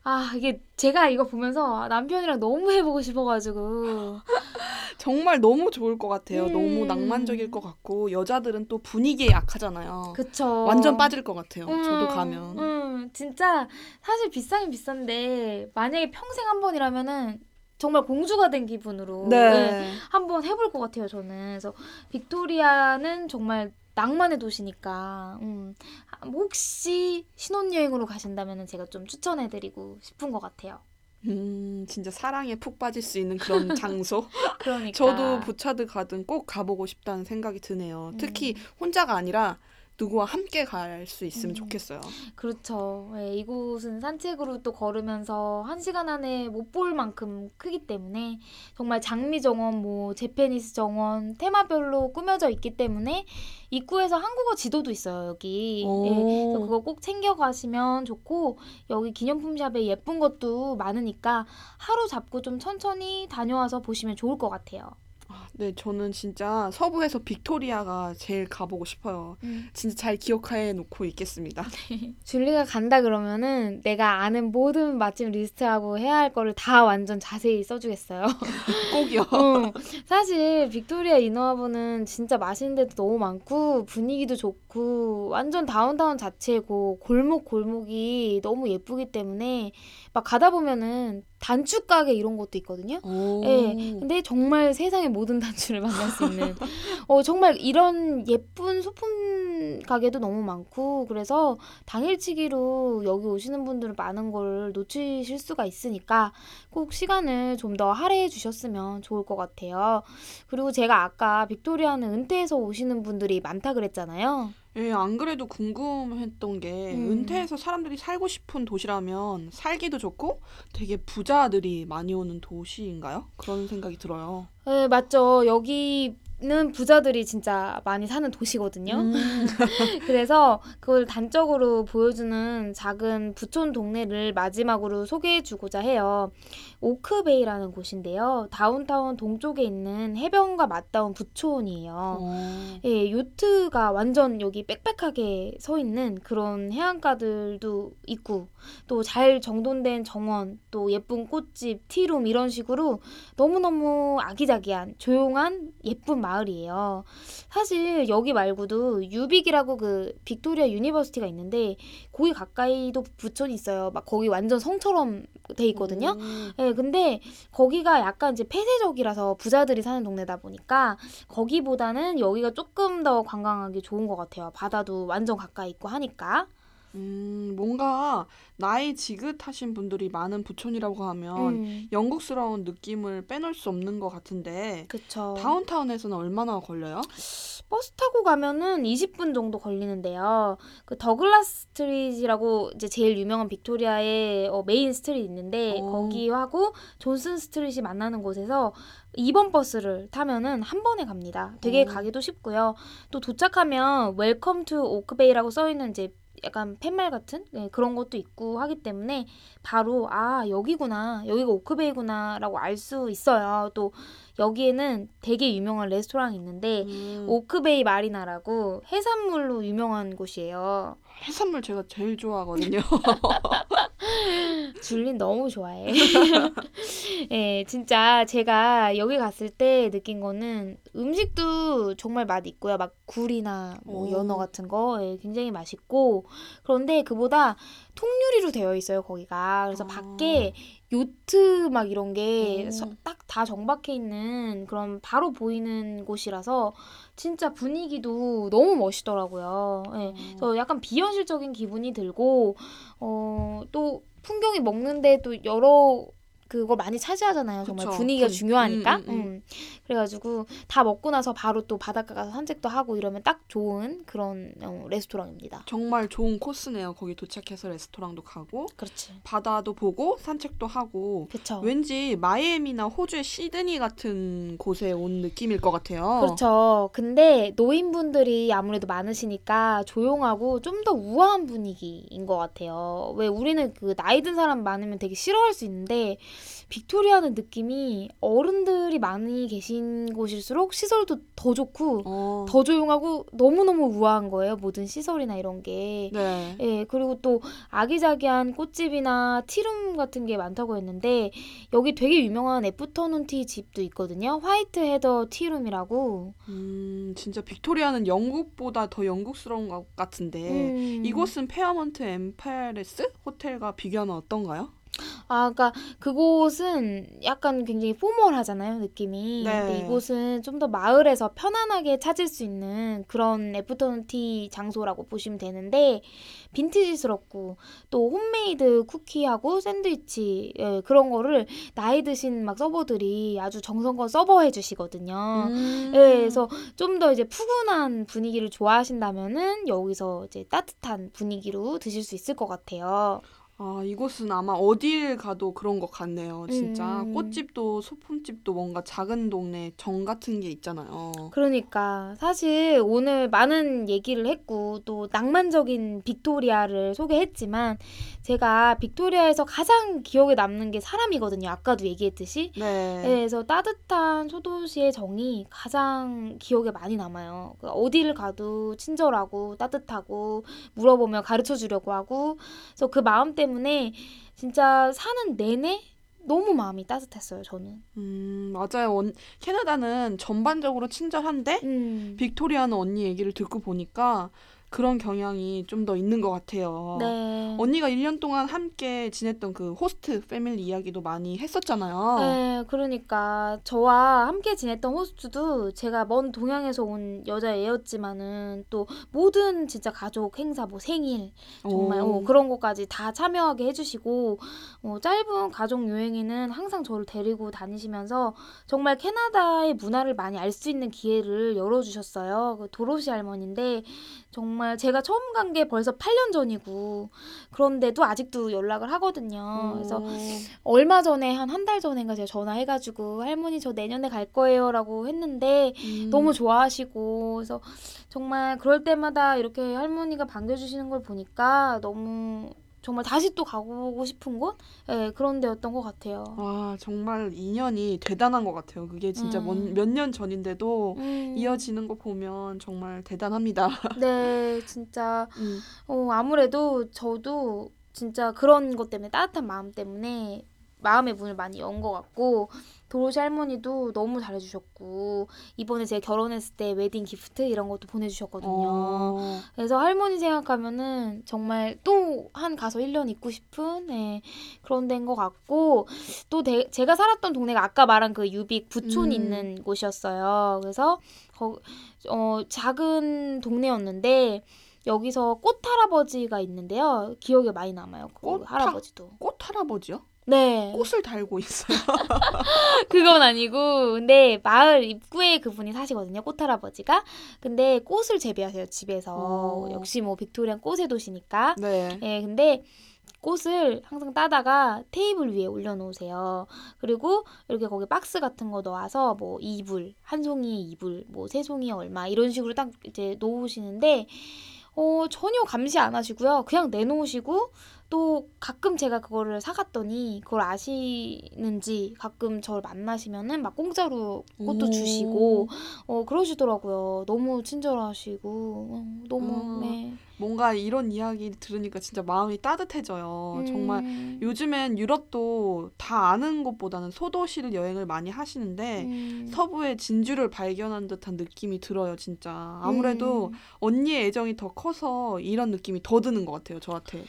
아 이게 제가 이거 보면서 남편이랑 너무 해보고 싶어가지고 정말 너무 좋을 것 같아요. 음. 너무 낭만적일 것 같고 여자들은 또 분위기에 약하잖아요. 그쵸. 완전 빠질 것 같아요. 음, 저도 가면. 음, 진짜 사실 비싸긴 비싼데 만약에 평생 한 번이라면은 정말 공주가 된 기분으로 네, 네. 한번 해볼 것 같아요 저는. 그래서 빅토리아는 정말 낭만의 도시니까 음, 혹시 신혼여행으로 가신다면 제가 좀 추천해드리고 싶은 것 같아요. 음, 진짜 사랑에 푹 빠질 수 있는 그런 장소. 그러니까 저도 부차드 가든 꼭 가보고 싶다는 생각이 드네요. 특히 혼자가 아니라 누구와 함께 갈 수 있으면 음. 좋겠어요. 그렇죠. 예, 이곳은 산책으로 또 걸으면서 한 시간 안에 못 볼 만큼 크기 때문에 정말 장미 정원, 뭐 제페니스 정원 테마별로 꾸며져 있기 때문에 입구에서 한국어 지도도 있어요 여기. 오. 예, 그래서 그거 꼭 챙겨 가시면 좋고 여기 기념품 샵에 예쁜 것도 많으니까 하루 잡고 좀 천천히 다녀와서 보시면 좋을 것 같아요. 아, 네, 저는 진짜 서부에서 빅토리아가 제일 가보고 싶어요. 진짜 잘 기억해 놓고 있겠습니다. 줄리가 간다 그러면은 내가 아는 모든 맛집 리스트하고 해야 할 거를 다 완전 자세히 써주겠어요. 꼭이요. 어, 사실 빅토리아 이너하버는 진짜 맛있는 데도 너무 많고 분위기도 좋고 완전 다운타운 자체고 골목 골목이 너무 예쁘기 때문에 막 가다 보면은 단추 가게 이런 것도 있거든요. 오. 예. 근데 정말 세상의 모든 단추를 만날 수 있는 어 정말 이런 예쁜 소품 가게도 너무 많고 그래서 당일치기로 여기 오시는 분들은 많은 걸 놓치실 수가 있으니까 꼭 시간을 좀 더 할애해 주셨으면 좋을 것 같아요. 그리고 제가 아까 빅토리아는 은퇴해서 오시는 분들이 많다 그랬잖아요. 예, 안 그래도 궁금했던 게 음. 은퇴해서 사람들이 살고 싶은 도시라면 살기도 좋고 되게 부자들이 많이 오는 도시인가요? 그런 생각이 들어요. 네, 맞죠. 여기 는 부자들이 진짜 많이 사는 도시거든요. 음. 그래서 그걸 단적으로 보여주는 작은 부촌 동네를 마지막으로 소개해주고자 해요. 오크베이라는 곳인데요. 다운타운 동쪽에 있는 해변과 맞닿은 부촌이에요. 어. 예, 요트가 완전 여기 빽빽하게 서 있는 그런 해안가들도 있고, 또 잘 정돈된 정원, 또 예쁜 꽃집, tea room 이런 식으로 너무너무 아기자기한 조용한 예쁜 마을 이에요. 사실 여기 말고도 UVic이라고 그 빅토리아 University가 있는데 거기 가까이도 부촌이 있어요. 막 거기 완전 성처럼 돼 있거든요. 음. 예, 근데 거기가 약간 이제 폐쇄적이라서 부자들이 사는 동네다 보니까 거기보다는 여기가 조금 더 관광하기 좋은 것 같아요. 바다도 완전 가까이 있고 하니까. 음, 뭔가 나이 지긋하신 분들이 많은 부촌이라고 하면 음, 영국스러운 느낌을 빼놓을 수 없는 것 같은데 그쵸. 다운타운에서는 얼마나 걸려요? 버스 타고 가면은 20분 정도 걸리는데요. 그 더글라스 스트리트라고 이제 제일 유명한 빅토리아의 어, main street 있는데 어. 거기하고 존슨 스트리트이 만나는 곳에서 2번 버스를 타면은 한 번에 갑니다. 되게 어. 가기도 쉽고요. 또 도착하면 Welcome to Oak Bay라고 써 있는 이제 약간 팻말 같은 네, 그런 것도 있고 하기 때문에 바로 아 여기구나 여기가 오크베이구나라고 알 수 있어요. 또 여기에는 되게 유명한 레스토랑이 있는데 음, 오크베이 마리나라고 해산물로 유명한 곳이에요. 해산물 제가 제일 좋아하거든요. 줄린 너무 좋아해. 예, 진짜 제가 여기 갔을 때 느낀 거는 음식도 정말 맛 있고요. 막 굴이나 뭐 오. 연어 같은 거 예, 굉장히 맛있고 그런데 그보다 통유리로 되어 있어요, 거기가. 그래서 아. 밖에 요트 막 이런 게 오. 딱다 정박해 있는 그런 바로 보이는 곳이라서 진짜 분위기도 너무 멋있더라고요. 예. 그래서 약간 비현실적인 기분이 들고 어, 또 풍경이 먹는데 또 여러 그걸 많이 차지하잖아요. 정말 그쵸. 분위기가 분- 중요하니까. 음, 음, 음. 음. 그래가지고 다 먹고 나서 바로 또 바닷가 가서 산책도 하고 이러면 딱 좋은 그런 어, 레스토랑입니다. 정말 좋은 코스네요. 거기 도착해서 레스토랑도 가고 그렇지. 바다도 보고 산책도 하고 그쵸. 왠지 마이애미나 호주의 시드니 같은 곳에 온 느낌일 것 같아요. 그렇죠. 근데 노인분들이 아무래도 많으시니까 조용하고 좀 더 우아한 분위기인 것 같아요. 왜 우리는 그 나이 든 사람 많으면 되게 싫어할 수 있는데 빅토리아는 느낌이 어른들이 많이 계신 곳일수록 시설도 더 좋고 어. 더 조용하고 너무너무 우아한 거예요. 모든 시설이나 이런 게. 네. 예, 그리고 또 아기자기한 꽃집이나 티룸 같은 게 많다고 했는데 여기 되게 유명한 애프터눈 tea 집도 있거든요. White Heather Tearoom이라고. 음, 진짜 빅토리아는 영국보다 더 영국스러운 것 같은데 음. 이곳은 페어몬트 엠프레스 호텔과 비교하면 어떤가요? 아, 그러니까 그곳은 약간 굉장히 formal하잖아요, 느낌이. 네. 근데 이곳은 좀 더 마을에서 편안하게 찾을 수 있는 그런 afternoon tea 장소라고 보시면 되는데 빈티지스럽고 또 홈메이드 쿠키하고 샌드위치 예, 그런 거를 나이 드신 막 server들이 아주 정성껏 서브해 주시거든요. 음. 예, 그래서 좀 더 이제 푸근한 분위기를 좋아하신다면은 여기서 이제 따뜻한 분위기로 드실 수 있을 것 같아요. 아, 이곳은 아마 어딜 가도 그런 것 같네요. 진짜 음. 꽃집도 소품집도 뭔가 작은 동네 정 같은 게 있잖아요. 그러니까 사실 오늘 많은 얘기를 했고 또 낭만적인 빅토리아를 소개했지만 제가 빅토리아에서 가장 기억에 남는 게 사람이거든요. 아까도 얘기했듯이. 네. 네, 그래서 따뜻한 소도시의 정이 가장 기억에 많이 남아요. 그 어디를 가도 친절하고 따뜻하고 물어보면 가르쳐 주려고 하고 그래서 그 마음 때문에 진짜 사는 내내 너무 마음이 따뜻했어요, 저는. 음, 맞아요. 원- 캐나다는 전반적으로 친절한데 음. 빅토리아는 언니 얘기를 듣고 보니까 그런 경향이 좀 더 있는 것 같아요. 네. 언니가 1년 동안 함께 지냈던 그 호스트 패밀리 이야기도 많이 했었잖아요. 네, 그러니까 저와 함께 지냈던 호스트도 제가 먼 동양에서 온 여자애였지만은 또 모든 진짜 가족 행사 뭐 생일 정말 오. 어, 그런 것까지 다 참여하게 해주시고 어, 짧은 가족 여행에는 항상 저를 데리고 다니시면서 정말 캐나다의 문화를 많이 알 수 있는 기회를 열어주셨어요. 그 도로시 할머니인데 정말 정말 제가 처음 간 게 벌써 8년 전이고 그런데도 아직도 연락을 하거든요. 그래서 오. 얼마 전에 한 한 달 전인가 제가 전화해가지고 할머니 저 내년에 갈 거예요라고 했는데 음. 너무 좋아하시고 그래서 정말 그럴 때마다 이렇게 할머니가 반겨주시는 걸 보니까 너무 정말 다시 또 가보고 싶은 곳 예, 그런 데였던 것 같아요. 와 정말 인연이 대단한 것 같아요. 그게 진짜 음. 몇년 전인데도 음, 이어지는 거 보면 정말 대단합니다. 네, 진짜 음. 어, 아무래도 저도 진짜 그런 것 때문에 따뜻한 마음 때문에 마음의 문을 많이 연 것 같고 도로시 할머니도 너무 잘해주셨고 이번에 제가 결혼했을 때 웨딩 기프트 이런 것도 보내주셨거든요. 어. 그래서 할머니 생각하면은 정말 또 한 가서 1년 있고 싶은 네, 그런 데인 것 같고 또 대- 제가 살았던 동네가 아까 말한 그 유빅 부촌 음. 있는 곳이었어요. 그래서 거, 어, 작은 동네였는데 여기서 꽃 할아버지가 있는데요. 기억에 많이 남아요. 그 꽃 할아버지도. 꽃 할아버지요? 네. 꽃을 달고 있어요. 그건 아니고 근데 마을 입구에 그분이 사시거든요 꽃 할아버지가 근데 꽃을 재배하세요 집에서 어. 역시 뭐 빅토리안 꽃의 도시니까 네. 예 근데 꽃을 항상 따다가 테이블 위에 올려놓으세요 그리고 이렇게 거기 박스 같은 거 넣어서 뭐 이불 한 송이에 이불 뭐 세 송이에 얼마 이런 식으로 딱 이제 놓으시는데 어 전혀 감시 안 하시고요 그냥 내놓으시고 또 가끔 제가 그거를 사갔더니 그걸 아시는지 가끔 저를 만나시면은 막 공짜로 꽃도 오. 주시고 어 그러시더라고요. 너무 친절하시고 어, 너무 어, 네. 뭔가 이런 이야기 들으니까 진짜 마음이 따뜻해져요. 정말 음, 요즘엔 유럽도 다 아는 것보다는 소도시를 여행을 많이 하시는데 음, 서부의 진주를 발견한 듯한 느낌이 들어요, 진짜. 아무래도 음, 언니의 애정이 더 커서 이런 느낌이 더 드는 것 같아요, 저한테.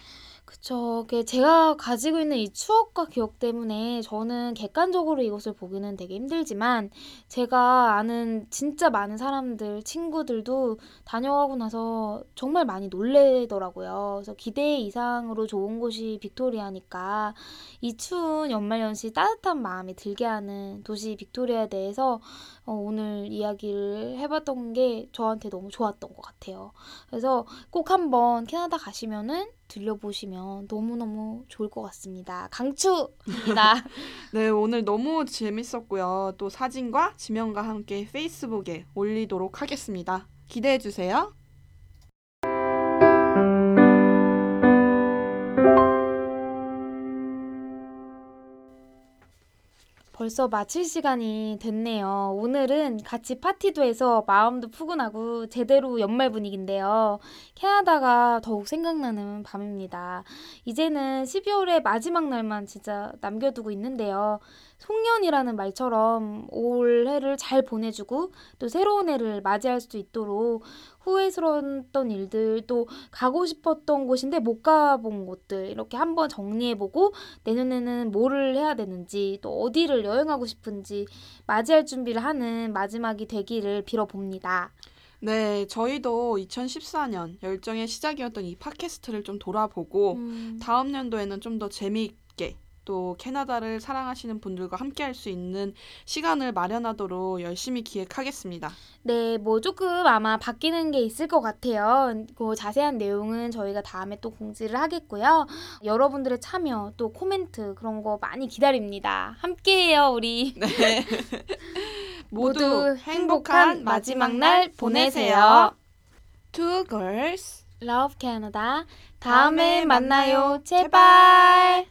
그쵸. 그게 제가 가지고 있는 이 추억과 기억 때문에 저는 객관적으로 이것을 보기는 되게 힘들지만 제가 아는 진짜 많은 사람들, 친구들도 다녀가고 나서 정말 많이 놀래더라고요. 그래서 기대 이상으로 좋은 곳이 빅토리아니까 이 추운 연말연시 따뜻한 마음이 들게 하는 도시 빅토리아에 대해서 어, 오늘 이야기를 해봤던 게 저한테 너무 좋았던 것 같아요. 그래서 꼭 한번 캐나다 가시면은 들려보시면 너무너무 좋을 것 같습니다. 강추입니다. 네, 오늘 너무 재밌었고요. 또 사진과 지명과 함께 페이스북에 올리도록 하겠습니다. 기대해 주세요. 벌써 마칠 시간이 됐네요. 오늘은 같이 파티도 해서 마음도 푸근하고 제대로 연말 분위기인데요. 캐나다가 더욱 생각나는 밤입니다. 이제는 12월의 마지막 날만 진짜 남겨두고 있는데요. 송년이라는 말처럼 올 해를 잘 보내주고 또 새로운 해를 맞이할 수 있도록 후회스러웠던 일들 또 가고 싶었던 곳인데 못 가본 곳들 이렇게 한번 정리해보고 내년에는 뭐를 해야 되는지 또 어디를 여행하고 싶은지 맞이할 준비를 하는 마지막이 되기를 빌어봅니다. 네, 저희도 2014년 열정의 시작이었던 이 팟캐스트를 좀 돌아보고 음, 다음 연도에는 좀 더 재미있게 또 캐나다를 사랑하시는 분들과 함께 할 수 있는 시간을 마련하도록 열심히 기획하겠습니다. 네, 뭐 조금 아마 바뀌는 게 있을 것 같아요. 그 자세한 내용은 저희가 다음에 또 공지를 하겠고요. 여러분들의 참여 또 코멘트 그런 거 많이 기다립니다. 함께해요, 우리. 네. 모두 행복한 마지막 날 보내세요. Two girls. Love Canada. 다음에 만나요. 제발.